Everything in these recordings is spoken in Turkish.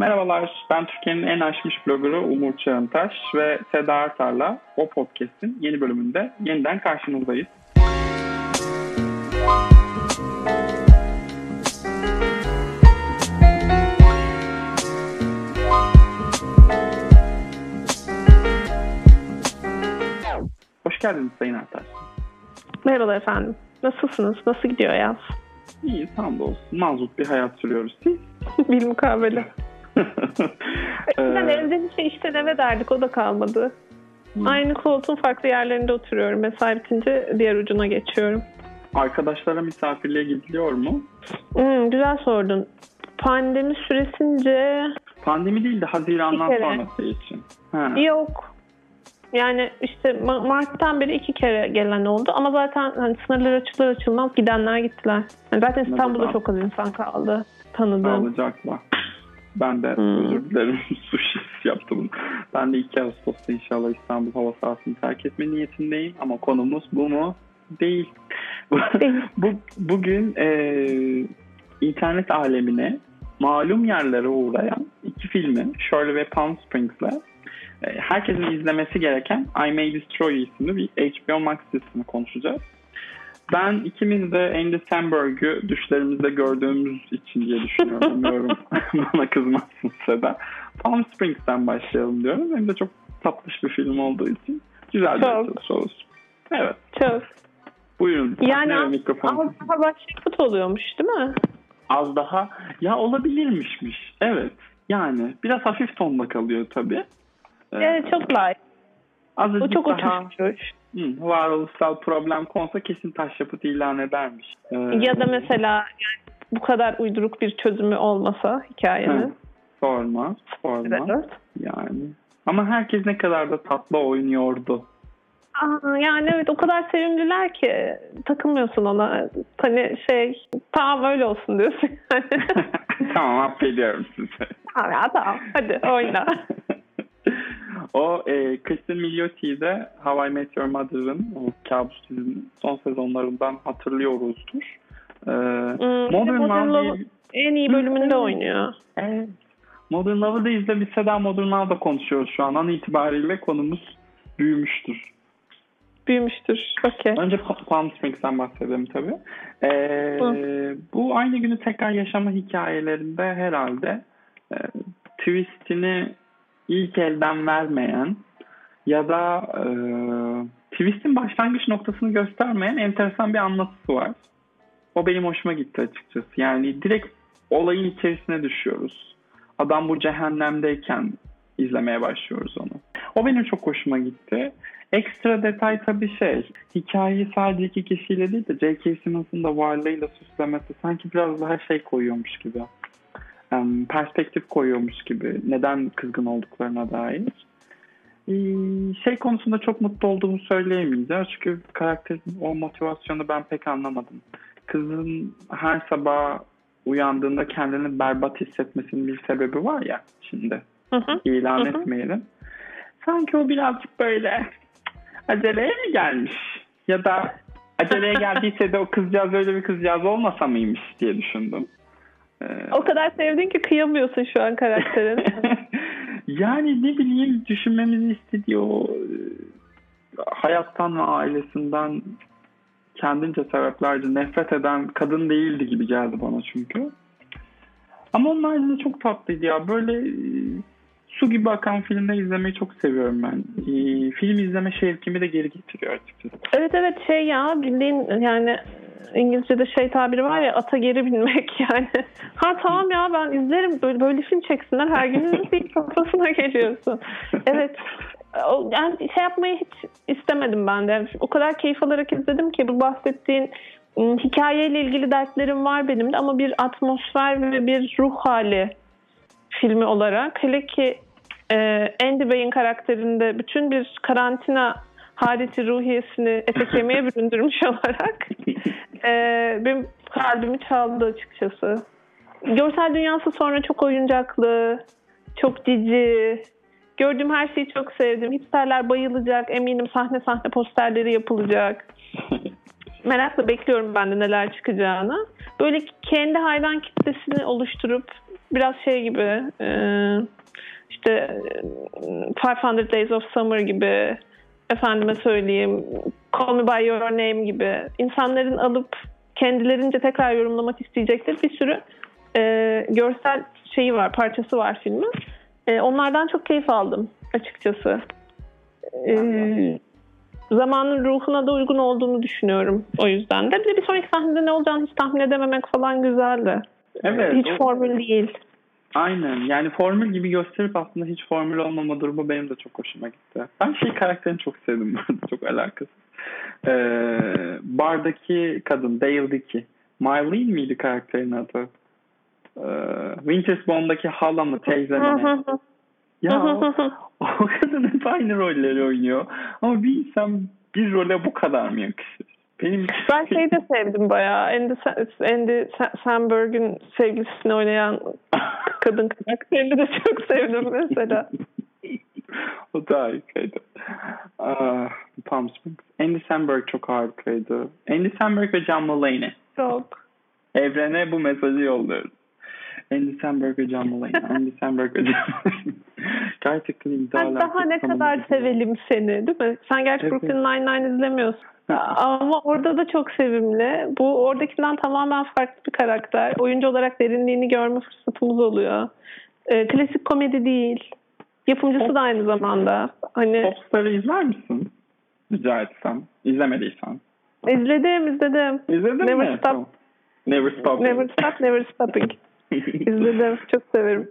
Merhabalar, ben Türkiye'nin en aşmış bloggerı Umur Çağıntaş ve Seda Artar'la o podcast'in yeni bölümünde yeniden karşınızdayız. Hoş geldiniz Sayın Artar. Merhabalar efendim. Nasılsınız? Nasıl gidiyor yaz? İyi, olsun. Mazut bir hayat sürüyoruz. Siz? bir Ee, evden işe işten eve derdik o da kalmadı. Hmm. Aynı koltuğun farklı yerlerinde oturuyorum. Mesai bitince diğer ucuna geçiyorum. Arkadaşlara misafirliğe gidiliyor mu? Hmm, güzel sordun. Pandemi süresince Pandemi değil de Haziran'dan sonrası için. Ha. yok. Yani işte Ma- Mart'tan beri iki kere gelen oldu ama zaten hani sınırlar açılır açılmaz gidenler gittiler. Yani zaten İstanbul'da çok az insan kaldı tanıdığım. Sağlıcakla. Ben de Hmm. özür dilerim sushi yaptım. Ben de 2 Ağustos'ta inşallah İstanbul hava sahasını terk etme niyetindeyim ama konumuz bu mu? Değil. Değil. bu, bugün e, internet alemine malum yerlere uğrayan iki filmi Shirley ve Palm Springs'le e, herkesin izlemesi gereken I May Destroy You isimli bir HBO Max dizisini konuşacağız. Ben ikimiz de Andy Samberg'ü düşlerimizde gördüğümüz için diye düşünüyorum. Bana kızmazsın Seda. Palm Springs'ten başlayalım diyorum. Hem de çok tatlış bir film olduğu için güzel bir Çok. açılış olsun. Evet. Çok. Buyurun. Yani Sahne ve mikrofon. Az daha başyapıt oluyormuş değil mi? Az daha ya olabilirmişmiş. Evet. Yani biraz hafif tonda kalıyor tabii. Ee, Evet çok layık. Azıcık O çok daha uçmuş. hı, varoluşsal problem konsa kesin taşyapıt ilan edermiş. Ee, Ya da mesela yani bu kadar uyduruk bir çözümü olmasa hı, hikayenin. sorma, sorma. Evet. Yani. Ama herkes ne kadar da tatlı oynuyordu. Aa, yani evet o kadar sevimliler ki takılmıyorsun ona. Hani şey tamam öyle olsun diyorsun yani. tamam affediyorum sizi. tamam ya tamam hadi oyna. o e, Kristen Millioti'yi How I Met Your Mother'ın o kabus dizinin son sezonlarından hatırlıyoruzdur. Ee, Hmm, Modern Modern Love en iyi bölümünde oynuyor. Evet. Modern Love'ı da izle. Biz Seda Modern Love'da konuşuyoruz şu an. An itibariyle konumuz büyümüştür. Büyümüştür. Okey. Önce Pa- Palm Springs'ten bahsedelim tabii. Ee, bu aynı günü tekrar yaşama hikayelerinde herhalde e, twistini ilk elden vermeyen ya da e, twist'in başlangıç noktasını göstermeyen enteresan bir anlatısı var. O benim hoşuma gitti açıkçası. Yani direkt olayın içerisine düşüyoruz. Adam bu cehennemdeyken izlemeye başlıyoruz onu. O benim çok hoşuma gitti. Ekstra detay tabii şey, hikayeyi sadece iki kişiyle değil de J.K. Simmons'ın da varlığıyla süslemesi sanki biraz daha şey koyuyormuş gibi. Perspektif koyuyormuş gibi. Neden kızgın olduklarına dair. Ee, Şey konusunda çok mutlu olduğumu söyleyemeyeceğim. Çünkü karakterin o motivasyonu ben pek anlamadım. Kızın her sabah uyandığında kendini berbat hissetmesinin bir sebebi var ya şimdi Hı hı. ilan Hı hı. etmeyelim. Sanki o birazcık böyle aceleye mi gelmiş? Ya da aceleye geldiyse de o kızcağız öyle bir kızcağız olmasa mıymış diye düşündüm. Ee, O kadar sevdin ki kıyamıyorsun şu an karakterin. yani ne bileyim düşünmemizi istediği o e, hayattan ve ailesinden kendince sebeplerce nefret eden kadın değildi gibi geldi bana çünkü. Ama onun haricinde çok tatlıydı ya. Böyle e, su gibi akan filmler izlemeyi çok seviyorum ben. E, film izleme şevkimi de geri getiriyor açıkçası. evet evet şey ya bildiğin yani İngilizce'de şey tabiri var ya ata geri binmek yani. Ha tamam ya ben izlerim böyle, böyle film çeksinler her gün izleyeyim kafasına geliyorsun. Evet yani şey yapmayı hiç istemedim ben de. O kadar keyif alarak izledim ki bu bahsettiğin hikayeyle ilgili dertlerim var benim de ama bir atmosfer ve bir ruh hali filmi olarak hele ki e, Andy Bey'in karakterinde bütün bir karantina hariti ruhiyesini ete kemiğe büründürmüş olarak e, benim kalbimi çaldı açıkçası. Görsel dünyası sonra çok oyuncaklı, çok cici. Gördüğüm her şeyi çok sevdim. Hipsterler bayılacak. Eminim sahne sahne posterleri yapılacak. Merakla bekliyorum ben de neler çıkacağını. Böyle kendi hayran kitlesini oluşturup biraz şey gibi e, işte e, 500 Days of Summer gibi efendime söyleyeyim Call Me By Your Name gibi insanların alıp kendilerince tekrar yorumlamak isteyecekleri bir sürü e, görsel şeyi var, parçası var filmin. E, onlardan çok keyif aldım açıkçası. E, zamanın ruhuna da uygun olduğunu düşünüyorum o yüzden de. Bir de bir sonraki sahnede ne olacağını hiç tahmin edememek falan güzeldi. Evet. hiç o- formül değil. Aynen. Yani formül gibi gösterip aslında hiç formül olmama durumu benim de çok hoşuma gitti. Ben şey karakterini çok sevdim. çok alakasız. Ee, bardaki kadın Dale Dickey. Marlene miydi karakterin adı? Ee, Wintersbone'daki hala mı teyze mi? ne? ya o, o kadın hep aynı rolleri oynuyor. Ama bir insan bir role bu kadar mı yakışır? Benim ben şeyi de sevdim bayağı. Andy, Andy Sa- Samberg'in sevgilisini oynayan kadın karakterini de çok sevdim mesela. o da harikaydı. Ah, Palm Springs. Andy Samberg çok harikaydı. Andy Samberg ve John Mulaney. Çok. Evrene bu mesajı yolluyoruz. Andy Samberg ve John Mulaney. Andy Samberg ve John. Gerçekten imzalar. Daha ne kadar sevelim seni değil mi? Sen gerçi Evet. Brooklyn Nine-Nine izlemiyorsun. Ama orada da çok sevimli. Bu oradakinden tamamen farklı bir karakter. Oyuncu olarak derinliğini görme fırsatımız oluyor. Ee, klasik komedi değil. Yapımcısı da aynı zamanda. Hani Popstar'ı izler misin? Rica etsem. İzlemediysen. izledim izledim. İzledin Never mi? Stop. Tamam. Never Stop. Never Stop Never Stopping. İzledim. Çok severim.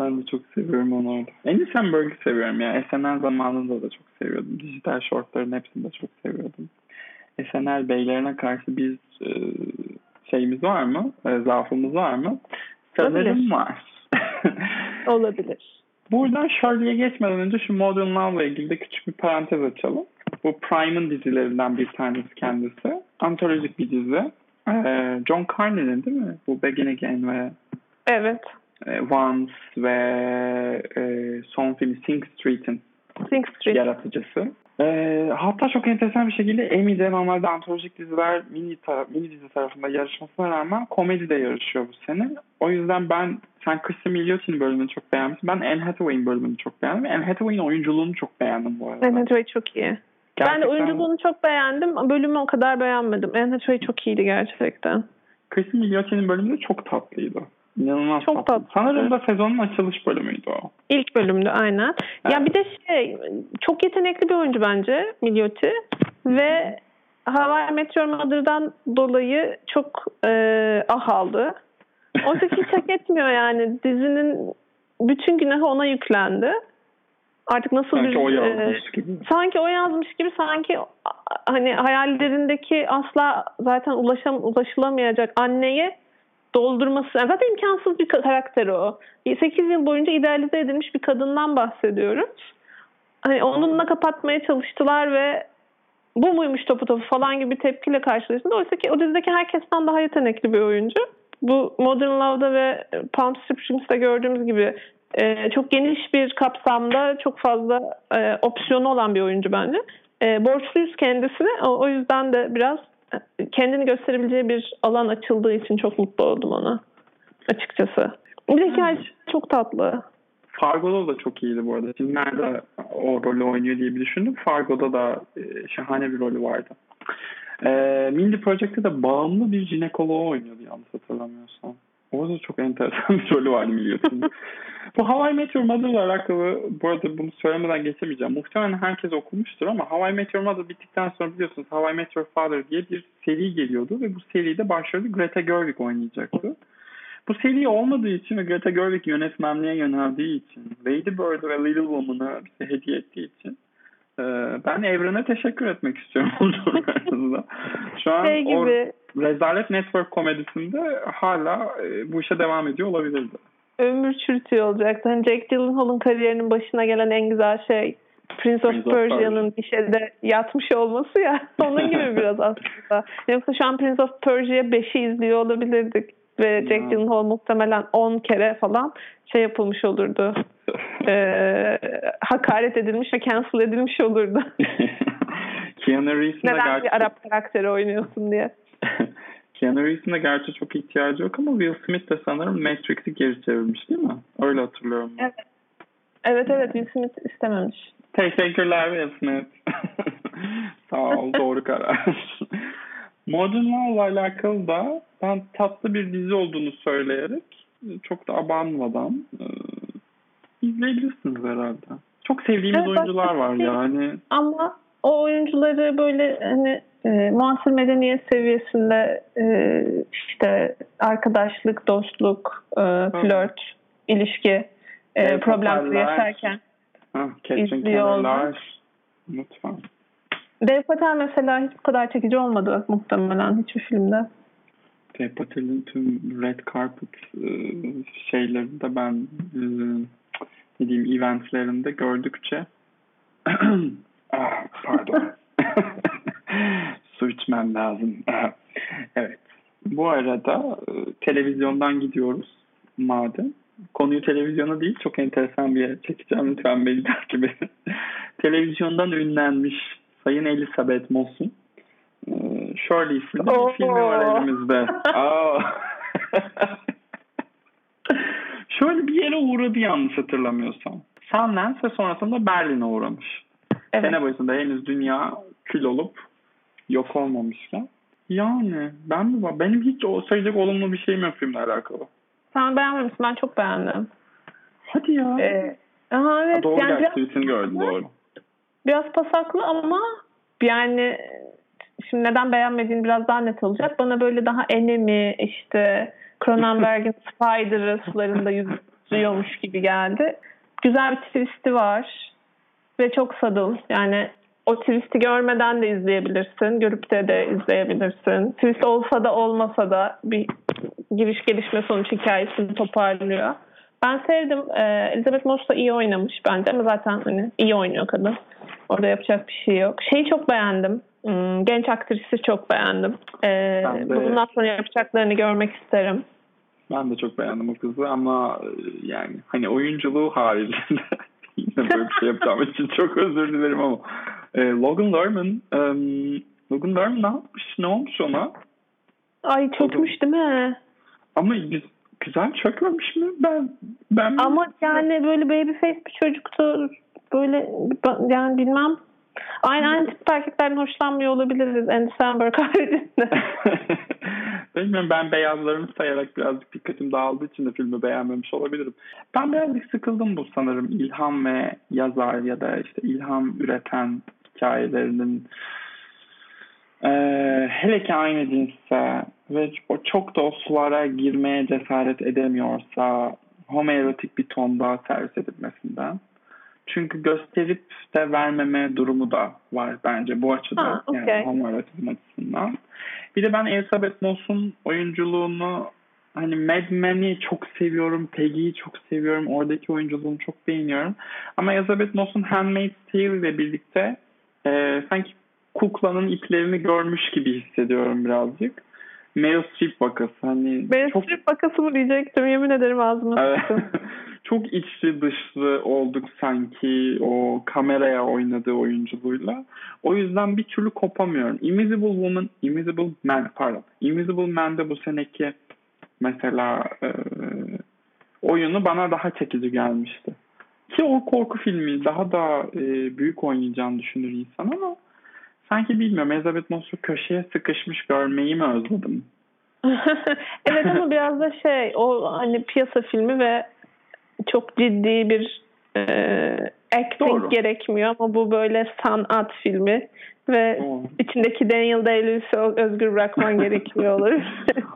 Ben de çok seviyorum onu orada. Andy Samberg'i seviyorum ya. SNL zamanında da çok seviyordum. Dijital shortların hepsini de çok seviyordum. SNL beylerine karşı bir e, şeyimiz var mı? E, zaafımız var mı? Sanırım var. Olabilir. Buradan Shirley'e geçmeden önce şu Modern Love'la ilgili de küçük bir parantez açalım. Bu Prime'ın dizilerinden bir tanesi kendisi. Antolojik bir dizi. E, John Carney'nin değil mi? Bu Begin Again ve Evet. e, Once ve e, son filmi Sing Street'in Sing Street. yaratıcısı. E, hatta çok enteresan bir şekilde Emmy'de normalde antolojik diziler mini, tara- mini dizi tarafında yarışmasına rağmen komedi de yarışıyor bu sene. O yüzden ben sen Kristen Millioti'nin bölümünü çok beğenmişsin. Ben Anne Hathaway'in bölümünü çok beğendim. Anne Hathaway'in oyunculuğunu çok beğendim bu arada. Anne Hathaway çok iyi. Ben de Gerçekten oyunculuğunu çok beğendim. Bölümü o kadar beğenmedim. Anne Hathaway çok iyiydi gerçekten. Kristen Millioti'nin bölümü de çok tatlıydı. İnanılmaz Çok tatlı. tatlı. Sanırım da sezonun açılış bölümüydü o. İlk bölümde aynen. Ya Evet. bir de şey çok yetenekli bir oyuncu bence Milioti ve Hawaii Meteor Mother'dan dolayı çok e, ah aldı. Oysa hiç hak etmiyor yani. Dizinin bütün günahı ona yüklendi. Artık nasıl Sanki bir o e, yazmış gibi. sanki o yazmış gibi sanki hani hayallerindeki asla zaten ulaşam ulaşılamayacak anneye doldurması zaten imkansız bir ka- karakter o. 8 yıl boyunca idealize edilmiş bir kadından bahsediyorum. Hani onunla kapatmaya çalıştılar ve bu muymuş topu topu falan gibi bir tepkiyle karşılaştı. Oysa ki o dizideki herkesten daha yetenekli bir oyuncu. Bu Modern Love'da ve Palm Springs'te gördüğümüz gibi e, çok geniş bir kapsamda çok fazla e, opsiyonu olan bir oyuncu bence. E, borçluyuz kendisine. O, o yüzden de biraz kendini gösterebileceği bir alan açıldığı için çok mutlu oldum ona. Açıkçası. Bir de hikayesi çok tatlı. Fargo'da da çok iyiydi bu arada. Filmlerde o rolü oynuyor diye bir düşündüm. Fargo'da da e, şahane bir rolü vardı. E, Mindy Project'te de bağımlı bir jinekoloğu oynuyordu yanlış hatırlamıyorsam. Orada da çok enteresan bir rolü vardı biliyorsun. bu Hawaii Meteor Mother'la alakalı bu arada bunu söylemeden geçemeyeceğim. Muhtemelen herkes okumuştur ama Hawaii Meteor Mother bittikten sonra biliyorsunuz Hawaii Meteor Father diye bir seri geliyordu ve bu seride başrolü Greta Gerwig oynayacaktı. Bu seri olmadığı için ve Greta Gerwig yönetmenliğe yöneldiği için, Lady Bird ve Little Woman'ı bize hediye ettiği için ben evrene teşekkür etmek istiyorum durumlarda. Şu an Şey gibi Rezalet Network komedisinde hala e, bu işe devam ediyor olabilirdi. ömür çürütüyor olacaktı. Hani Jack Gyllenhaal'ın kariyerinin başına gelen en güzel şey Prince of Prince of Persia'nın bir şeyde yatmış olması ya. Onun gibi biraz aslında. Yoksa şu an Prince of Persia 5'i izliyor olabilirdik. Ve. Jack Gyllenhaal muhtemelen 10 kere falan şey yapılmış olurdu. Ee, hakaret edilmiş ve cancel edilmiş olurdu. Keanu Reeves'in de Neden gerçek... bir Arap karakteri oynuyorsun diye. Keanu Reeves'in de gerçi çok ihtiyacı yok ama Will Smith de sanırım Matrix'i geri çevirmiş değil mi? Öyle hatırlıyorum. Evet. Evet evet Will Smith istememiş. Teşekkürler Will Smith. Sağ ol doğru karar. Modern Law'la alakalı da ben tatlı bir dizi olduğunu söyleyerek çok da abanmadan e, izleyebilirsiniz herhalde. Çok sevdiğimiz Evet, oyuncular var şey- yani. Ama o oyuncuları böyle hani e, muasır medeniyet seviyesinde e, işte arkadaşlık, dostluk, e, flört, ilişki e, problemleri yaşarken. Ha, Catherine İzliyor oldum. Kenner'lar. Lütfen. Dev Patel mesela hiç bu kadar çekici olmadı muhtemelen hiçbir filmde. Dev Patel'in tüm red carpet e, şeylerinde ben e, ne diyeyim eventlerinde gördükçe ah, pardon su içmem lazım. evet. Bu arada e, televizyondan gidiyoruz madem. Konuyu televizyona değil çok enteresan bir yere çekeceğim. Lütfen beni takip edin. Televizyondan ünlenmiş Sayın Elizabeth Moss'un e, Shirley isimli bir filmi var elimizde. Şöyle bir yere uğradı yanlış hatırlamıyorsam. Sundance ve sonrasında Berlin'e uğramış. Evet. Sene başında henüz dünya kül olup yok olmamışken. Yani ben mi var? Benim hiç o söyleyecek olumlu bir şeyim yok filmle alakalı. Sen beğenmemişsin. Ben çok beğendim. Hadi ya. Ee, aha, evet. Ha, doğru yani gerçi biraz, tweetini gördüm doğru. biraz pasaklı ama yani şimdi neden beğenmediğin biraz daha net olacak. Bana böyle daha enemi işte Cronenberg'in Spider'ı sularında yüzüyormuş gibi geldi. Güzel bir twist'i var ve çok subtle. Yani o twist'i görmeden de izleyebilirsin. Görüp de de izleyebilirsin. Twist olsa da olmasa da bir giriş gelişme sonuç hikayesini toparlıyor. Ben sevdim. Ee, Elizabeth Moss da iyi oynamış bence ama zaten hani iyi oynuyor kadın. Orada yapacak bir şey yok. Şeyi çok beğendim. Hmm, genç aktrisi çok beğendim. Ee, Ben de- bundan sonra yapacaklarını görmek isterim. Ben de çok beğendim o kızı ama e, yani hani oyunculuğu haricinde yine böyle bir şey yapacağım için çok özür dilerim ama e, Logan Lerman e, Logan Lerman ne yapmış? Ne olmuş ona? Ay çökmüş değil mi? Ama gü- güzel çökmemiş mi? Ben ben Ama yani böyle babyface bir çocuktu. Böyle yani bilmem. Aynı aynı tip erkeklerden hoşlanmıyor olabiliriz. Andy Samberg haricinde. Bilmiyorum ben beyazlarını sayarak birazcık dikkatim dağıldığı için de filmi beğenmemiş olabilirim. Ben birazcık sıkıldım bu sanırım ilham ve yazar ya da işte ilham üreten hikayelerinin Ee, hele ki aynı cinsse ve o çok da o sulara girmeye cesaret edemiyorsa homoerotik bir tonda servis edilmesinden. Çünkü gösterip de vermeme durumu da var bence bu açıdan. Ha, Yani okey. homoerotizm açısından. Bir de ben Elizabeth Moss'un oyunculuğunu hani Mad Men'i çok seviyorum. Peggy'yi çok seviyorum. Oradaki oyunculuğunu çok beğeniyorum. Ama Elizabeth Moss'un Handmaid's Tale ile birlikte e, sanki kuklanın iplerini görmüş gibi hissediyorum birazcık. Meryl Streep vakası. Hani Ben çok strip vakası mı diyecektim. Yemin ederim ağzıma Evet. çok içli dışlı olduk sanki o kameraya oynadığı oyunculuğuyla. O yüzden bir türlü kopamıyorum. Invisible Woman, Invisible Man pardon. Invisible Man'de bu seneki mesela e, oyunu bana daha çekici gelmişti. Ki o korku filmi daha da e, büyük oynayacağını düşünür insan ama sanki bilmiyorum Elizabeth Moss'u köşeye sıkışmış görmeyi mi özledim? evet ama biraz da şey o hani piyasa filmi ve çok ciddi bir e, acting Doğru. gerekmiyor ama bu böyle sanat filmi ve Doğru. içindeki Daniel Day-Lewis'i özgür bırakman gerekiyor olabilir.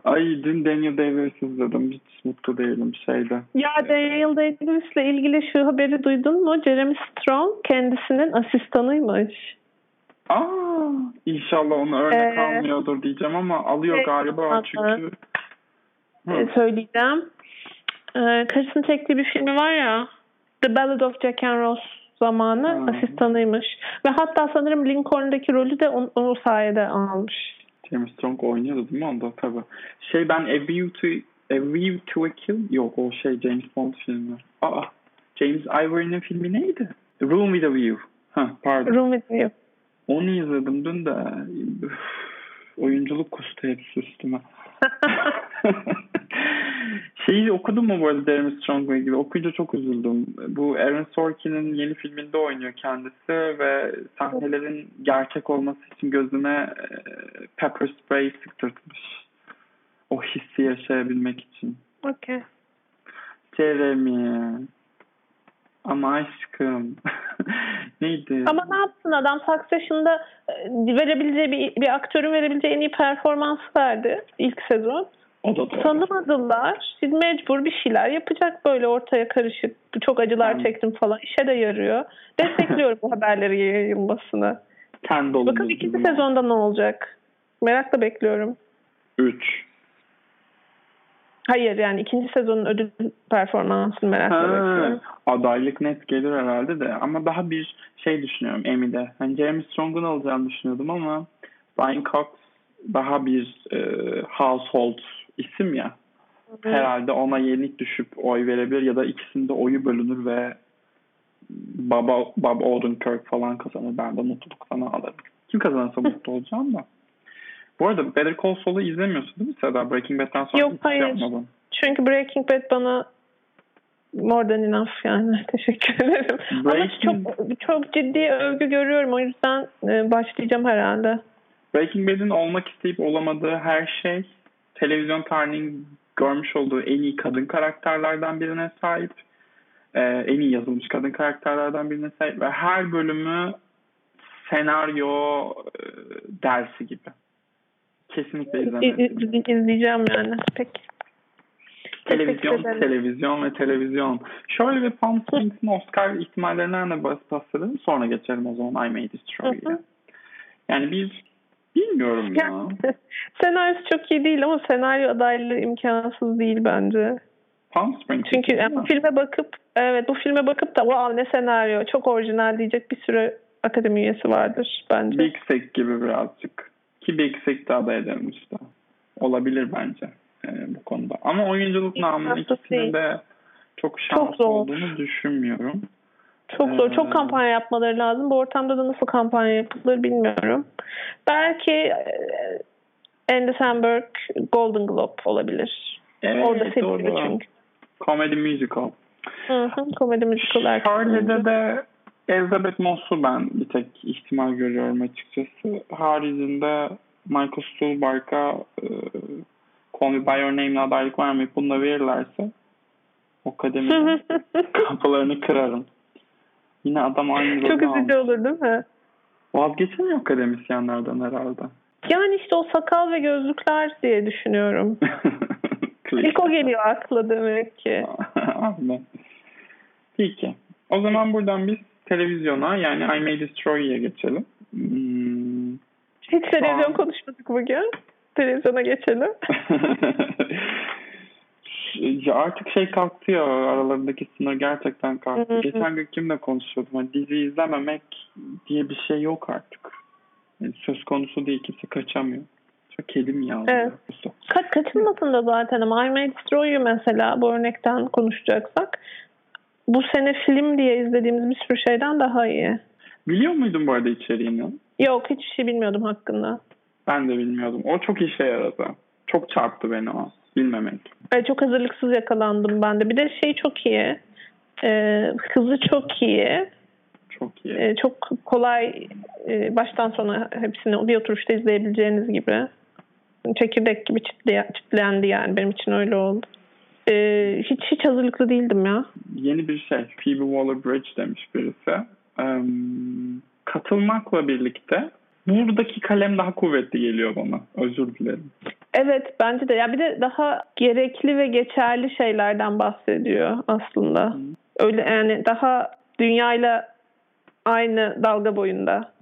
Ay dün Daniel Day-Lewis izledim. Hiç mutlu değilim şeyde. ya Daniel Day-Lewis'le ilgili şu haberi duydun mu? Jeremy Strong kendisinin asistanıymış. Aa, inşallah onu örnek Ee, almıyordur diyeceğim ama alıyor şey, galiba çünkü. Hı. e, söyleyeceğim. E, karısının çektiği bir filmi var ya The Ballad of Jack and Rose zamanı Hmm. asistanıymış. Ve hatta sanırım Lincoln'daki rolü de onu sayede almış. James Strong oynuyordu değil mi onda tabii. Şey ben A View to, A View to a Kill yok o şey James Bond filmi. Aa James Ivory'nin filmi neydi? Room with a View. Ha pardon. Room with You. Onu izledim dün de. Üf, oyunculuk kustu hepsi üstüme. Şeyi okudun mu bu arada Jeremy Strong'la ilgili? Okuyunca çok üzüldüm. Bu Aaron Sorkin'in yeni filminde oynuyor kendisi ve sahnelerin gerçek olması için gözüne e, pepper spray sıktırtmış. O hissi yaşayabilmek için. Okey. Jeremy. Ama aşkım. Neydi? Ama ne yapsın adam Succession'da e, verebileceği bir, bir aktörün verebileceği en iyi performansı verdi ilk sezon. O da doğru. Tanımadılar. Şimdi mecbur bir şeyler yapacak böyle ortaya karışık. Çok acılar Tamam. çektim falan. İşe de yarıyor. Destekliyorum bu haberleri yayılmasını. Dolu. Bakalım ikinci sezonda ne olacak? Merakla bekliyorum. 3. Hayır yani ikinci sezonun ödül performansını merakla bekliyorum. adaylık net gelir herhalde de ama daha bir şey düşünüyorum Emmy'de. Hani Jeremy Strong'un alacağını düşünüyordum ama Brian Cox daha bir e, household isim ya. Herhalde ona yenik düşüp oy verebilir ya da ikisinde oyu bölünür ve Baba Bob Odenkirk falan kazanır. Ben de mutluluk sana alırım. Kim kazanırsa mutlu olacağım da. Bu arada Better Call Saul'u izlemiyorsun değil mi Seda? Breaking Bad'den sonra Yok, hiç şey hayır. yapmadın. Çünkü Breaking Bad bana more than enough yani. Teşekkür ederim. Breaking- Ama çok çok ciddi övgü görüyorum. O yüzden e, başlayacağım herhalde. Breaking Bad'in olmak isteyip olamadığı her şey televizyon tarihinin görmüş olduğu en iyi kadın karakterlerden birine sahip. Ee, en iyi yazılmış kadın karakterlerden birine sahip ve her bölümü senaryo e, dersi gibi. Kesinlikle İ- izlemelisin. iz- izleyeceğim yani. Peki. Televizyon, televizyon ve televizyon. Şöyle bir Palm Springs'in Oscar ihtimallerinden de bahsedelim. Sonra geçelim o zaman I May Destroy hı. Yani bir bilmiyorum ya. Senaryosu çok iyi değil ama senaryo adaylığı imkansız değil bence. Palm Springs. Çünkü yani bu filme bakıp evet bu filme bakıp da wow ne senaryo çok orijinal diyecek bir sürü akademi üyesi vardır bence. Big Sick gibi birazcık. Ki Big Sick de aday edilmiş de. Olabilir bence e, bu konuda. Ama oyunculuk İmkansız ikisinin de çok şanslı zor. olduğunu düşünmüyorum. Çok zor. Ee, Çok kampanya yapmaları lazım. Bu ortamda da nasıl kampanya yapılır bilmiyorum. Belki e, Andy Samberg Golden Globe olabilir. Evet, Orada seçili doğru. çünkü. Comedy musical. Hı hı, komedi müzikal Charlie'de de Elizabeth Moss'u ben bir tek ihtimal görüyorum açıkçası. Haricinde Michael Stuhlbarg'a e, Call Me By Your Name'le adaylık vermeyip bunu da verirlerse o kademinin kapılarını kırarım. Yine adam aynı Çok üzücü almış. olur değil mi? Vazgeçemiyor akademisyenlerden herhalde. Yani işte o sakal ve gözlükler diye düşünüyorum. İlk o geliyor akla demek ki. Aynen. Peki. O zaman buradan biz televizyona yani I May Destroy'ye geçelim. Hmm. Hiç televizyon Aa. konuşmadık bugün. Televizyona geçelim. Ya artık şey kalktı ya aralarındaki sınır gerçekten kalktı. Hı hı. Geçen gün kimle konuşuyordum? Hani dizi izlememek diye bir şey yok artık. Yani söz konusu değil kimse kaçamıyor. Çok kedim ya. Evet. Kaç kaçınmasın da zaten ama I May Destroy You mesela bu örnekten konuşacaksak bu sene film diye izlediğimiz bir sürü şeyden daha iyi. Biliyor muydun bu arada içeriğini? Yok hiçbir şey bilmiyordum hakkında. Ben de bilmiyordum. O çok işe yaradı. Çok çarptı beni o. Bilmemek. Ay, çok hazırlıksız yakalandım ben de. Bir de şey çok iyi. Ee, hızı çok iyi. Çok iyi. Ee, çok kolay e, baştan sona hepsini bir oturuşta izleyebileceğiniz gibi. Çekirdek gibi çitle, çitlendi yani. Benim için öyle oldu. Ee, hiç hiç hazırlıklı değildim ya. Yeni bir şey. Phoebe Waller-Bridge demiş birisi. Eee, katılmakla birlikte buradaki kalem daha kuvvetli geliyor bana. Özür dilerim. Evet bence de. Ya bir de daha gerekli ve geçerli şeylerden bahsediyor aslında. Öyle yani daha dünyayla aynı dalga boyunda.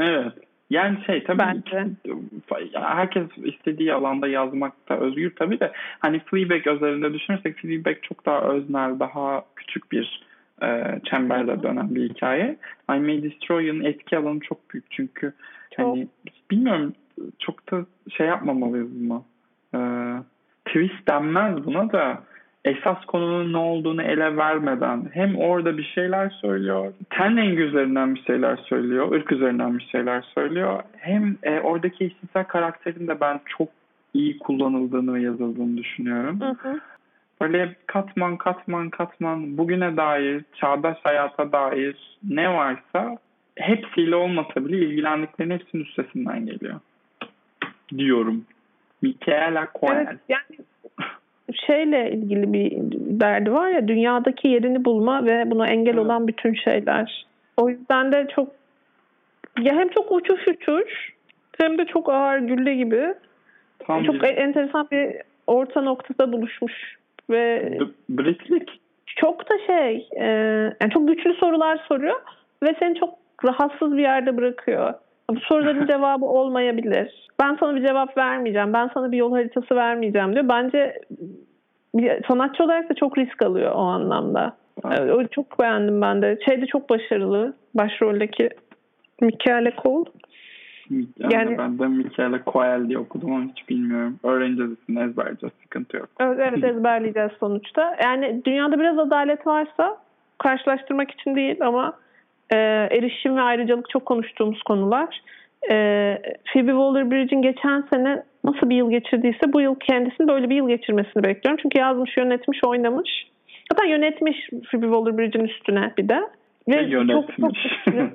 Evet. Yani şey tabii Bence. herkes istediği alanda yazmakta özgür tabii de hani Fleabag özelinde düşünürsek Fleabag çok daha öznel, daha küçük bir e, çemberde dönen bir hikaye. I May Destroy'un etki alanı çok büyük çünkü Çok. hani bilmiyorum çok da şey yapmamalıyız buna. E, twist denmez buna da esas konunun ne olduğunu ele vermeden hem orada bir şeyler söylüyor, ten rengi üzerinden bir şeyler söylüyor, ırk üzerinden bir şeyler söylüyor. Hem e, oradaki eşcinsel karakterin de ben çok iyi kullanıldığını ve yazıldığını düşünüyorum. Hı hı. Böyle katman katman katman bugüne dair, çağdaş hayata dair ne varsa hepsiyle olmasa bile ilgilendiklerinin hepsinin üstesinden geliyor. Diyorum. Michaela Coel. Evet yani şeyle ilgili bir derdi var ya dünyadaki yerini bulma ve buna engel Evet. olan bütün şeyler. O yüzden de çok ya hem çok uçuş uçuş hem de çok ağır gülle gibi Tam çok bir enteresan bir orta noktada buluşmuş ve Britlik. çok da şey e, yani çok güçlü sorular soruyor ve seni çok rahatsız bir yerde bırakıyor. Bu soruların cevabı olmayabilir. Ben sana bir cevap vermeyeceğim. Ben sana bir yol haritası vermeyeceğim diyor. Bence bir sanatçı olarak da çok risk alıyor o anlamda. Evet, o çok beğendim ben de. Şeyde çok başarılı. Başroldeki Michaela Cole. Yani, Yani- ben de Michaela Coel diye okudum ama hiç bilmiyorum. Öğreneceğiz ismini ezberleyeceğiz. Sıkıntı yok. Evet, evet ezberleyeceğiz sonuçta. Yani dünyada biraz adalet varsa karşılaştırmak için değil ama e, erişim ve ayrıcalık çok konuştuğumuz konular. E, Phoebe Waller-Bridge'in geçen sene nasıl bir yıl geçirdiyse bu yıl kendisinin böyle bir yıl geçirmesini bekliyorum. Çünkü yazmış, yönetmiş, oynamış. Hatta yönetmiş Phoebe Waller-Bridge'in üstüne bir de. Ve Ve çok, çok yönetmiş. güçlü,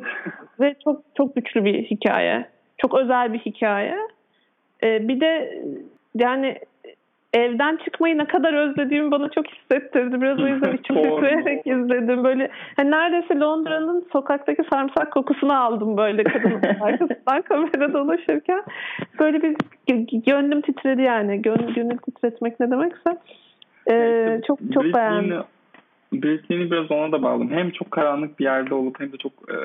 ve çok çok güçlü bir hikaye. Çok özel bir hikaye. E, bir de yani evden çıkmayı ne kadar özlediğimi bana çok hissettirdi. Biraz o yüzden içim titreyerek izledim. Böyle hani neredeyse Londra'nın sokaktaki sarımsak kokusunu aldım böyle kadının arkasından kamera dolaşırken. Böyle bir gö- gönlüm titredi yani. Gönül, gönül titretmek ne demekse. Ee, çok çok Britney'ni- beğendim. Britney'ni biraz ona da bağladım. Hem çok karanlık bir yerde olup hem de çok e,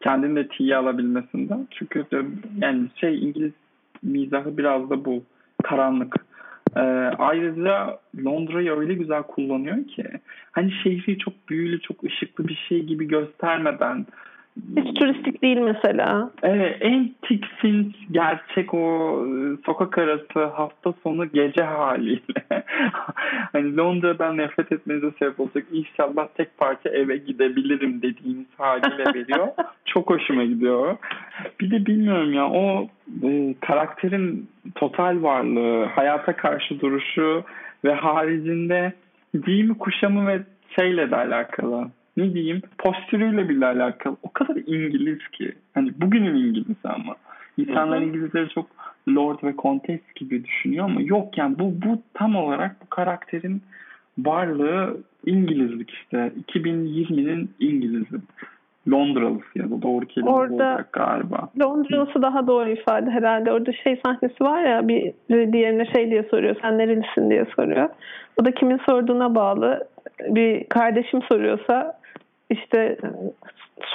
kendini de tiye alabilmesinden. Çünkü de, yani şey İngiliz mizahı biraz da bu. Karanlık. E, ayrıca Londra'yı öyle güzel kullanıyor ki hani şehri çok büyülü, çok ışıklı bir şey gibi göstermeden Hiç turistik değil mesela. Evet, en tiksinç gerçek o e, sokak arası hafta sonu gece haliyle. hani Londra'dan nefret etmenize sebep olacak. İnşallah tek parça eve gidebilirim dediğiniz haliyle veriyor. Çok hoşuma gidiyor. Bir de bilmiyorum ya o e, karakterin total varlığı, hayata karşı duruşu ve haricinde giyimi kuşamı ve şeyle de alakalı ne diyeyim postürüyle bile alakalı. O kadar İngiliz ki. Hani bugünün İngiliz ama. İnsanlar. İngilizleri çok Lord ve Countess gibi düşünüyor ama yok yani bu, bu tam olarak bu karakterin varlığı İngilizlik işte. 2020'nin İngiliz'i. Londralısı ya da doğru kelime Orada- olacak galiba. Londralısı daha doğru ifade herhalde. Orada şey sahnesi var ya bir diğerine şey diye soruyor. Sen nerelisin diye soruyor. O da kimin sorduğuna bağlı. Bir kardeşim soruyorsa işte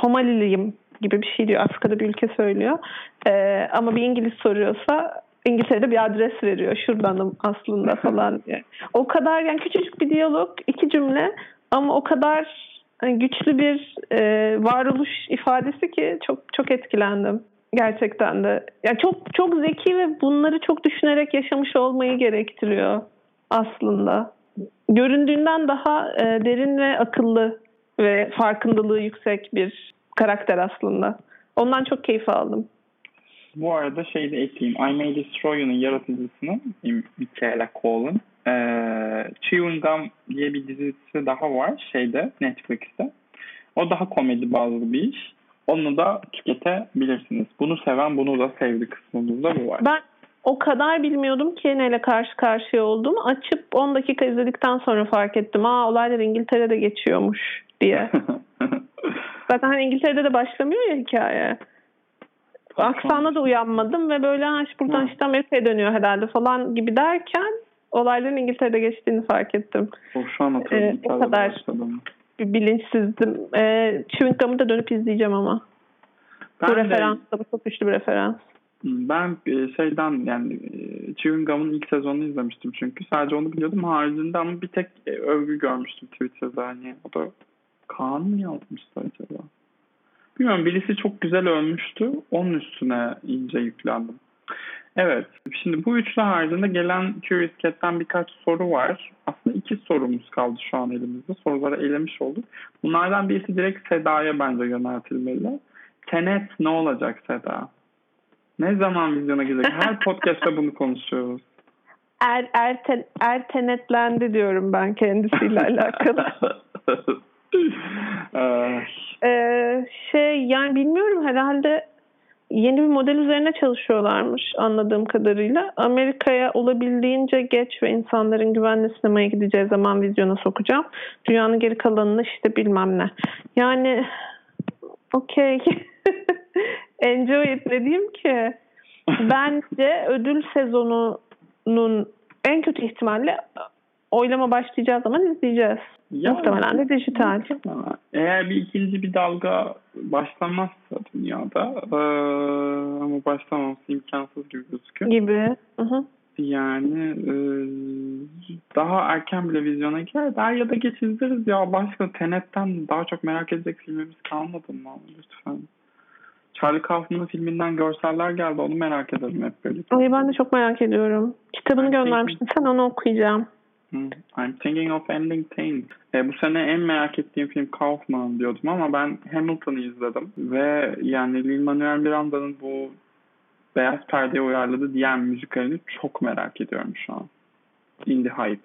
Somaliliyim gibi bir şey diyor. Afrika'da bir ülke söylüyor. Ee, ama bir İngiliz soruyorsa İngiltere'de bir adres veriyor. Şuradanım aslında falan diye. O kadar yani küçücük bir diyalog, iki cümle ama o kadar hani güçlü bir e, varoluş ifadesi ki çok çok etkilendim gerçekten de. Yani çok çok zeki ve bunları çok düşünerek yaşamış olmayı gerektiriyor aslında. Göründüğünden daha e, derin ve akıllı ve farkındalığı yüksek bir karakter aslında. Ondan çok keyif aldım. Bu arada şey de ekleyeyim. I May Destroy You'nun yaratıcısının Michaela Cole'un ee, Chewing Gum diye bir dizisi daha var şeyde Netflix'te. O daha komedi bazlı bir iş. Onu da tüketebilirsiniz. Bunu seven bunu da sevdi kısmımızda bu var. Ben o kadar bilmiyordum ki neyle karşı karşıya olduğumu. Açıp 10 dakika izledikten sonra fark ettim. Aa olaylar İngiltere'de geçiyormuş diye. Zaten hani İngiltere'de de başlamıyor ya hikaye. Aksana da uyanmadım ve böyle ha, buradan işte Amerika'ya dönüyor herhalde falan gibi derken olayların İngiltere'de geçtiğini fark ettim. o şu an. Ee, o kadar. başladım. Bir bilinçsizdim. Ee, Chewing da dönüp izleyeceğim ama. bu Ben de- referans da bu çok güçlü bir referans. Ben e, şeyden yani e, Chewing Gum'un ilk sezonunu izlemiştim çünkü. Sadece onu biliyordum. Haricinde ama bir tek e, övgü görmüştüm Twitter'da. Hani o da Kaan mı yazmıştı acaba? Bilmiyorum birisi çok güzel övmüştü. Onun üstüne ince yüklendim. Evet. Şimdi bu üçlü haricinde gelen Curious Cat'ten birkaç soru var. Aslında iki sorumuz kaldı şu an elimizde. Soruları elemiş olduk. Bunlardan birisi direkt Seda'ya bence yöneltilmeli. Tenet ne olacak Seda? Ne zaman vizyona girecek? Her podcast'ta bunu konuşuyoruz. Er, erte, ertenetlendi diyorum ben kendisiyle alakalı. Ee, şey yani bilmiyorum herhalde yeni bir model üzerine çalışıyorlarmış anladığım kadarıyla. Amerika'ya olabildiğince geç ve insanların güvenli sinemaya gideceği zaman vizyona sokacağım. Dünyanın geri kalanını işte bilmem ne. Yani okey. Enjoy it ki? Bence ödül sezonunun en kötü ihtimalle oylama başlayacağı zaman izleyeceğiz. ya- Muhtemelen de dijital. Eğer bir ikinci bir dalga başlamazsa dünyada eee, ama başlamaması imkansız gibi gözüküyor. Gibi. Hı hı. Yani eee, daha erken bile vizyona girer. Der ya da geç izleriz ya. Başka Tenet'ten daha çok merak edecek filmimiz kalmadı mı? Lütfen. Charlie Kaufman'ın filminden görseller geldi. Onu merak ederim hep birlikte. Ay ben de çok merak ediyorum. Kitabını Ben göndermiştin. Sen onu okuyacağım. Hmm, I'm thinking of ending things. E, bu sene en merak ettiğim film Kaufman diyordum ama ben Hamilton'ı izledim. Ve yani Lin-Manuel Miranda'nın bu Beyaz Perde'ye uyarladığı diğer müzikalini çok merak ediyorum şu an. In the Heights.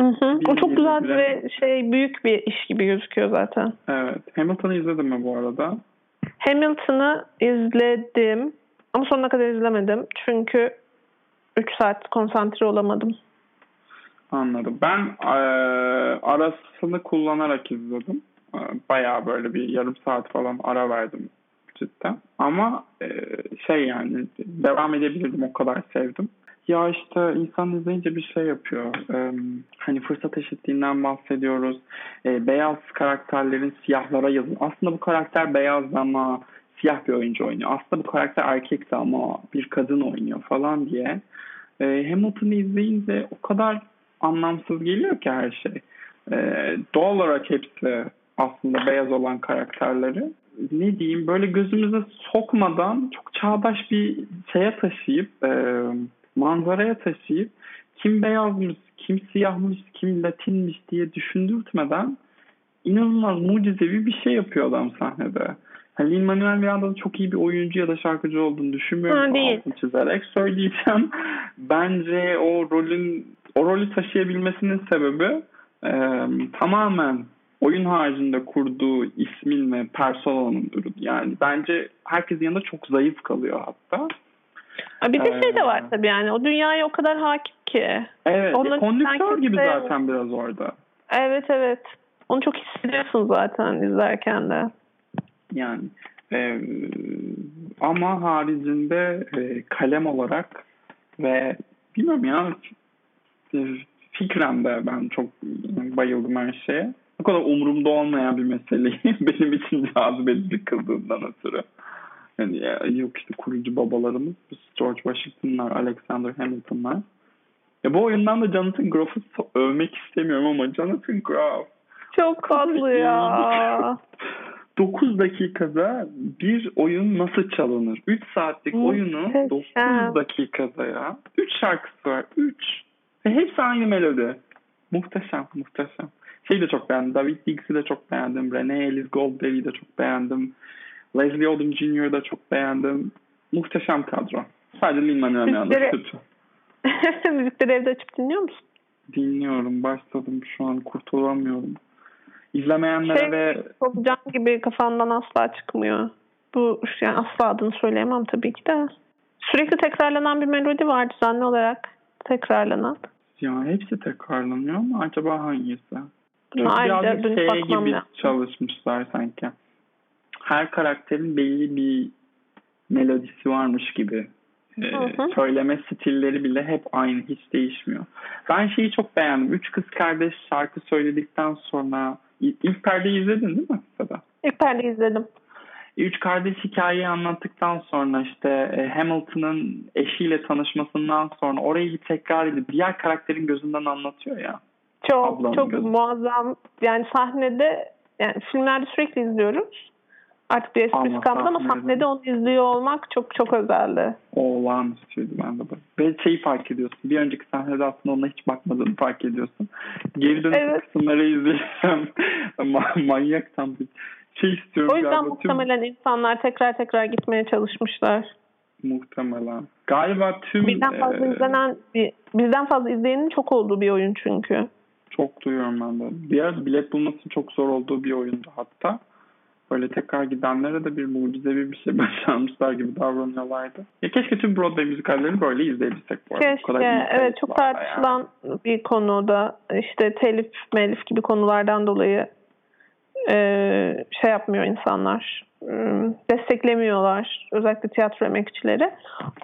Hı hı. O çok güzel bir- ve şey büyük bir iş gibi gözüküyor zaten. Evet. Hamilton'ı izledim mi bu arada? Hamilton'ı izledim ama sonuna kadar izlemedim. Çünkü 3 saat konsantre olamadım. Anladım. Ben e, arasını kullanarak izledim. E, bayağı böyle bir yarım saat falan ara verdim cidden. Ama e, şey yani devam edebilirdim o kadar sevdim. Ya işte insan izleyince bir şey yapıyor. E, hani fırsat eşitliğinden bahsediyoruz. E, beyaz karakterlerin siyahlara yazın. Aslında bu karakter beyaz ama siyah bir oyuncu oynuyor. Aslında bu karakter erkekti ama bir kadın oynuyor falan diye. E, Hamilton'ı izleyince o kadar anlamsız geliyor ki her şey. Ee, doğal olarak hepsi aslında beyaz olan karakterleri. Ne diyeyim böyle gözümüze sokmadan çok çağdaş bir şeye taşıyıp e, manzaraya taşıyıp kim beyazmış, kim siyahmış, kim latinmiş diye düşündürtmeden inanılmaz mucizevi bir şey yapıyor adam sahnede. Yani Lin-Manuel Miranda'nın çok iyi bir oyuncu ya da şarkıcı olduğunu düşünmüyorum. Ha, değil. Altını çizerek söyleyeceğim. Bence o rolün o rolü taşıyabilmesinin sebebi e, tamamen oyun haricinde kurduğu ismin ve personanın durumu. Yani bence herkesin yanında çok zayıf kalıyor hatta. Bir de şey de Ee, var tabii yani o dünyaya o kadar hakim ki. Evet, Onları kondüktör sanki gibi zaten biraz orada. Evet evet. Onu çok hissediyorsun zaten izlerken de. Yani e, ama haricinde e, kalem olarak ve bilmiyorum ya e, fikren de ben çok bayıldım her şeye. Bu kadar umurumda olmayan bir meseleyi benim için cazibedici kıldığından ötürü. Yani ya, yok işte kurucu babalarımız George Washington'lar, Alexander Hamilton'lar. Ya bu oyundan da Jonathan Groff'u övmek istemiyorum ama Jonathan Groff Çok tatlı ya. 9 dakikada bir oyun nasıl çalınır? 3 saatlik oyunu Muhteşem. 9 dakikada ya. 3 şarkısı var. 3. Ve hepsi aynı melodi. Muhteşem, muhteşem. Şeyi de çok beğendim. David Diggs'i de çok beğendim. Renee Ellis Goldsberry'i de çok beğendim. Leslie Odom Jr.'ı da çok beğendim. Muhteşem kadro. Sadece Lin-Manuel Miranda kötü. Müzikleri evde açıp dinliyor musun? Dinliyorum. Başladım. Şu an kurtulamıyorum. İzlemeyenlere Şey- ve Çok can gibi kafandan asla çıkmıyor. Bu yani asla adını söyleyemem tabii ki de. Sürekli tekrarlanan bir melodi var düzenli olarak tekrarlanan. Ya hepsi tekrarlanıyor ama acaba hangisi? Ayrıca birazcık bakmam gibi lazım. çalışmışlar sanki. Her karakterin belli bir melodisi varmış gibi. Ee, Hı hı. söyleme stilleri bile hep aynı, hiç değişmiyor. Ben şeyi çok beğendim. Üç kız kardeş şarkı söyledikten sonra ilk perdeyi izledin değil mi Seda? İlk perde izledim. Üç kardeş hikayeyi anlattıktan sonra işte e, Hamilton'ın eşiyle tanışmasından sonra orayı bir tekrar edip diğer karakterin gözünden anlatıyor ya. Çok çok gözü. muazzam. Yani sahnede yani filmlerde sürekli izliyoruz. Artık bir Allah kalmadı ama sahnede onu izliyor olmak çok çok özeldi. Olağanüstüydü ben de bak. Ve şeyi fark ediyorsun. Bir önceki sahnede aslında ona hiç bakmadığını fark ediyorsun. Geri dönüş Evet. kısımları izleyeceğim. Ma- manyak tam bir şey istiyorum. O yüzden galiba. Tüm- muhtemelen insanlar tekrar tekrar gitmeye çalışmışlar. Muhtemelen. Galiba tüm Birden fazla e, izlenen, bir, birden fazla izleyenin çok olduğu bir oyun çünkü. çok duyuyorum ben de. Ara bilet bulması çok zor olduğu bir oyundu hatta. Böyle tekrar gidenlere de bir mucizevi bir şey başarmışlar gibi davranıyorlardı. Ya keşke tüm Broadway müzikallerini böyle izleyebilsek bu arada. Keşke. Evet çok kayıtlarla yani. tartışılan bir konu da işte telif melif gibi konulardan dolayı e, şey yapmıyor insanlar. e, Desteklemiyorlar. Özellikle tiyatro emekçileri.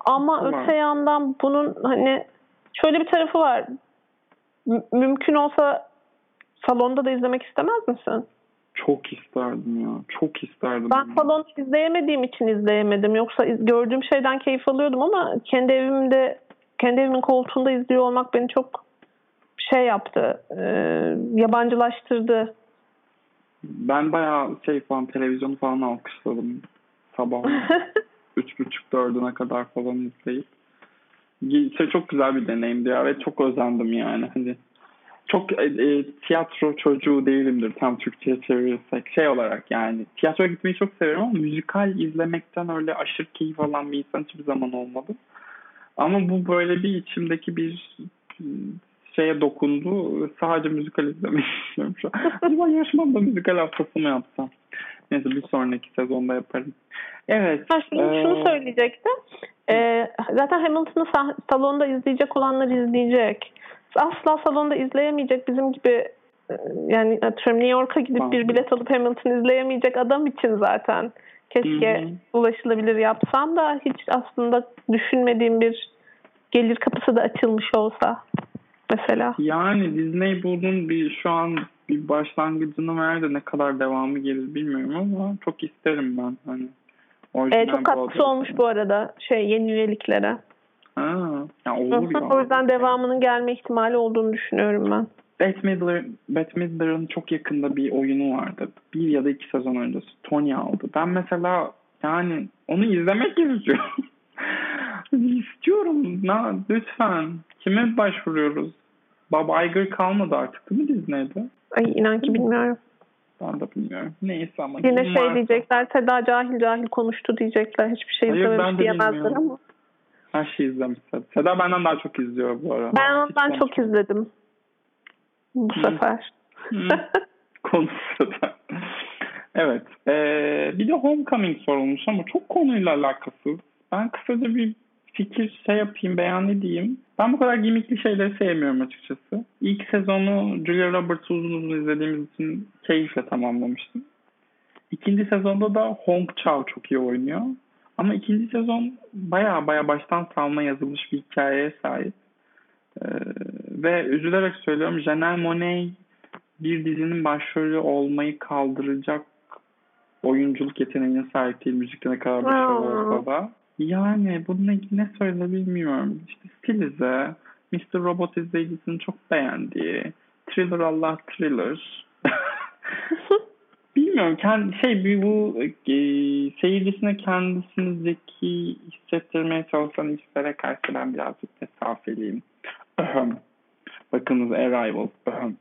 Ama Tamam. öte yandan bunun hani şöyle bir tarafı var. M- mümkün olsa salonda da izlemek istemez misin? Çok isterdim ya. Çok isterdim. Ben salonda izleyemediğim için izleyemedim. Yoksa gördüğüm şeyden keyif alıyordum ama kendi evimde kendi evimin koltuğunda izliyor olmak beni çok şey yaptı. e, yabancılaştırdı. Ben bayağı şey falan televizyonu falan alkışladım. Sabah üç buçuk dördüne kadar falan izleyip. Şey, çok güzel bir deneyimdi ya ve çok özendim yani. Hani çok e, e, tiyatro çocuğu değilimdir tam Türkçe'ye çevirirsek. Şey olarak yani tiyatroya gitmeyi çok severim ama müzikal izlemekten öyle aşırı keyif alan bir insan hiçbir zaman olmadı. Ama bu böyle bir içimdeki bir e, şeye dokundu. Sadece müzikal izlemek istiyorum şu an. Acaba yarışmamda müzikal haftası mı yapsam? Neyse bir sonraki sezonda yaparım. Evet. Ha, şunu, e, şunu söyleyecektim. E, zaten Hamilton'ı salonda izleyecek olanlar izleyecek. Asla salonda izleyemeyecek bizim gibi e, yani atıyorum New York'a gidip bir bilet alıp Hamilton izleyemeyecek adam için zaten keşke Hı hı. ulaşılabilir yapsam da hiç aslında düşünmediğim bir gelir kapısı da açılmış olsa mesela. Yani Disney bunun bir şu an bir başlangıcını verdi. Ne kadar devamı gelir bilmiyorum ama çok isterim ben. Hani E, çok katkısı olmuş bu arada şey yeni üyeliklere. Ha, ya olur ya. o yüzden devamının gelme ihtimali olduğunu düşünüyorum ben. Bette Midler, Bette Midler'ın çok yakında bir oyunu vardı. Bir ya da iki sezon öncesi. Tony aldı. Ben mesela yani onu izlemek istiyorum. istiyorum. Na, lütfen. Kime başvuruyoruz? Bob Iger kalmadı artık değil mi Disney'de? Ay inan ki bilmiyorum. Ben de bilmiyorum. Neyse ama. Yine şey varsa- diyecekler, Seda cahil cahil konuştu diyecekler. Hiçbir şey izlememiş diyemezler ama. Her şeyi izlemiş Seda. Seda benden daha çok izliyor bu arada. Ben Hiç ondan çok konuşmadım. izledim. Bu Hı. sefer. Hı. Konusu da. Evet. Ee, bir de Homecoming sorulmuş ama çok konuyla alakasız. Ben kısaca bir fikir şey yapayım, beyan edeyim. Ben bu kadar gimmickli şeyleri sevmiyorum açıkçası. İlk sezonu Julia Roberts'ı uzun uzun izlediğimiz için keyifle tamamlamıştım. İkinci sezonda da Hong Chao çok iyi oynuyor. Ama ikinci sezon baya baya baştan savma yazılmış bir hikayeye sahip. Ee, ve üzülerek söylüyorum Janelle Monáe bir dizinin başrolü olmayı kaldıracak oyunculuk yeteneğine sahip değil müzikte ne kadar başarılı olsa da. Yani bununla ilgili ne söyler bilmiyorum. İşte Stilize, Mr. Robot izleyicisinin çok beğendiği, Thriller Allah Thriller. Bilmiyorum. Kendi, şey bu e, seyircisine kendisini zeki hissettirmeye çalışan işlere karşı ben birazcık mesafeliyim. Öhüm. Bakınız Arrival. Öhüm.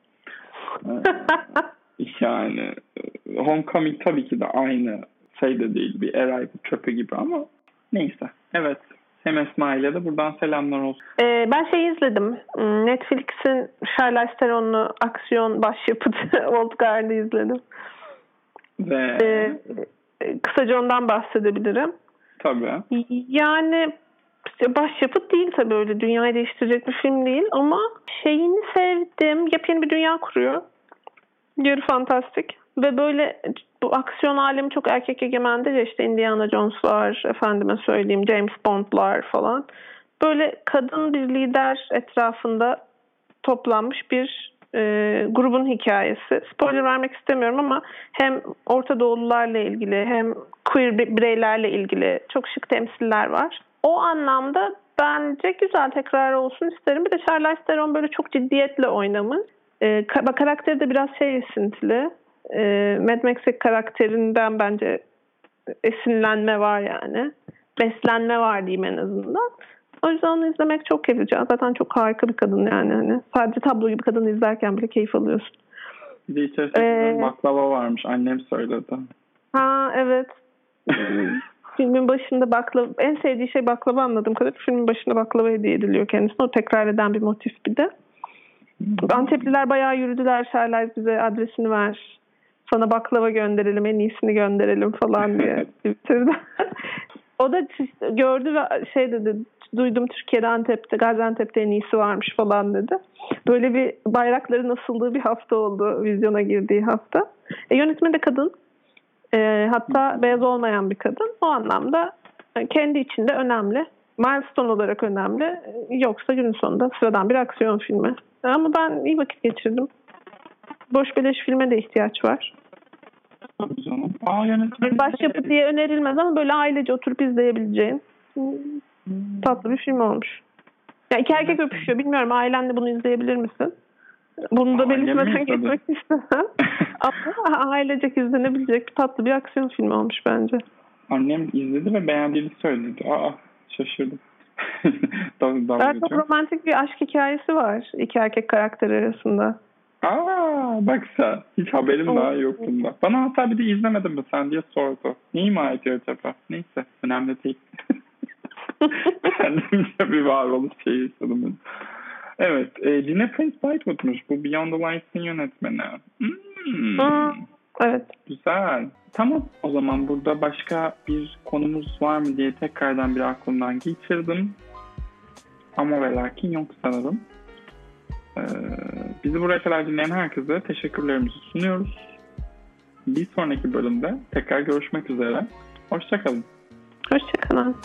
Ee, yani e, Homecoming tabii ki de aynı şey de değil. Bir Arrival çöpü gibi ama neyse. Evet. Hem Esma ile de buradan selamlar olsun. Ee, ben şey izledim. Hmm, Netflix'in Charlize Theron'lu aksiyon başyapıtı Old Guard'ı izledim. Ve Ee, kısaca ondan bahsedebilirim. tabii. Yani başyapıt değil tabii öyle dünyayı değiştirecek bir film değil ama şeyini sevdim. Yepyeni bir dünya kuruyor. Yarı fantastik. Ve böyle bu aksiyon alemi çok erkek egemendir ya işte Indiana Jones'lar, efendime söyleyeyim James Bond'lar falan. Böyle kadın bir lider etrafında toplanmış bir e, grubun hikayesi. Spoiler vermek istemiyorum ama hem Orta Doğulularla ilgili hem queer bi- bireylerle ilgili çok şık temsiller var. O anlamda bence güzel tekrar olsun isterim. Bir de Charlize Theron böyle çok ciddiyetle oynamış. E, ka- karakteri de biraz şey esintili. E, Mad Max'in karakterinden bence esinlenme var yani. Beslenme var diyeyim en azından. O yüzden onu izlemek çok keyifli. Zaten çok harika bir kadın yani. Hani sadece tablo gibi kadın izlerken bile keyif alıyorsun. Bir de içerisinde Ee, baklava varmış. Annem söyledi. Ha evet. Filmin başında baklava, en sevdiği şey baklava anladığım kadarıyla filmin başında baklava hediye ediliyor kendisine. O tekrar eden bir motif bir de. Antepliler bayağı yürüdüler. Şerler bize adresini ver. Sana baklava gönderelim, en iyisini gönderelim falan diye Twitter'da. o da gördü ve şey dedi, duydum Türkiye'de Antep'te, Gaziantep'te en iyisi varmış falan dedi. Böyle bir bayrakların asıldığı bir hafta oldu vizyona girdiği hafta. E, yönetmeni de kadın. E, hatta beyaz olmayan bir kadın. O anlamda e, kendi içinde önemli. Milestone olarak önemli. E, Yoksa günün sonunda sıradan bir aksiyon filmi. Ama ben iyi vakit geçirdim. Boş beleş filme de ihtiyaç var. Tabii canım. Aa yönetmen. Başyapıt diye önerilmez ama böyle ailece oturup izleyebileceğin tatlı bir film olmuş. Ya iki erkek öpüşüyor. Bilmiyorum ailenle bunu izleyebilir misin? Bunu da Ailem belirtmeden geçmek istemem. Ama ailecek izlenebilecek tatlı bir aksiyon filmi olmuş bence. Annem izledi ve beğendiğini söyledi. Aa şaşırdım. Dalga Daha çok romantik bir aşk hikayesi var iki erkek karakteri arasında. Aa bak sen. Hiç haberim daha yok bundan. Bana hatta bir de izlemedin mi sen diye sordu. Ne ima ediyor acaba? Neyse önemli değil. Kendimce bir varoluş şeyi ben. Evet. E, Dine Prince Bythewood'muş. Bu Beyond the Lights'in yönetmeni. Hmm. Hmm. Evet. Güzel. Tamam. O zaman burada başka bir konumuz var mı diye tekrardan bir aklımdan geçirdim. Ama ve lakin yok sanırım. Ee, bizi buraya kadar dinleyen herkese teşekkürlerimizi sunuyoruz. Bir sonraki bölümde tekrar görüşmek üzere. Hoşçakalın. Hoşçakalın.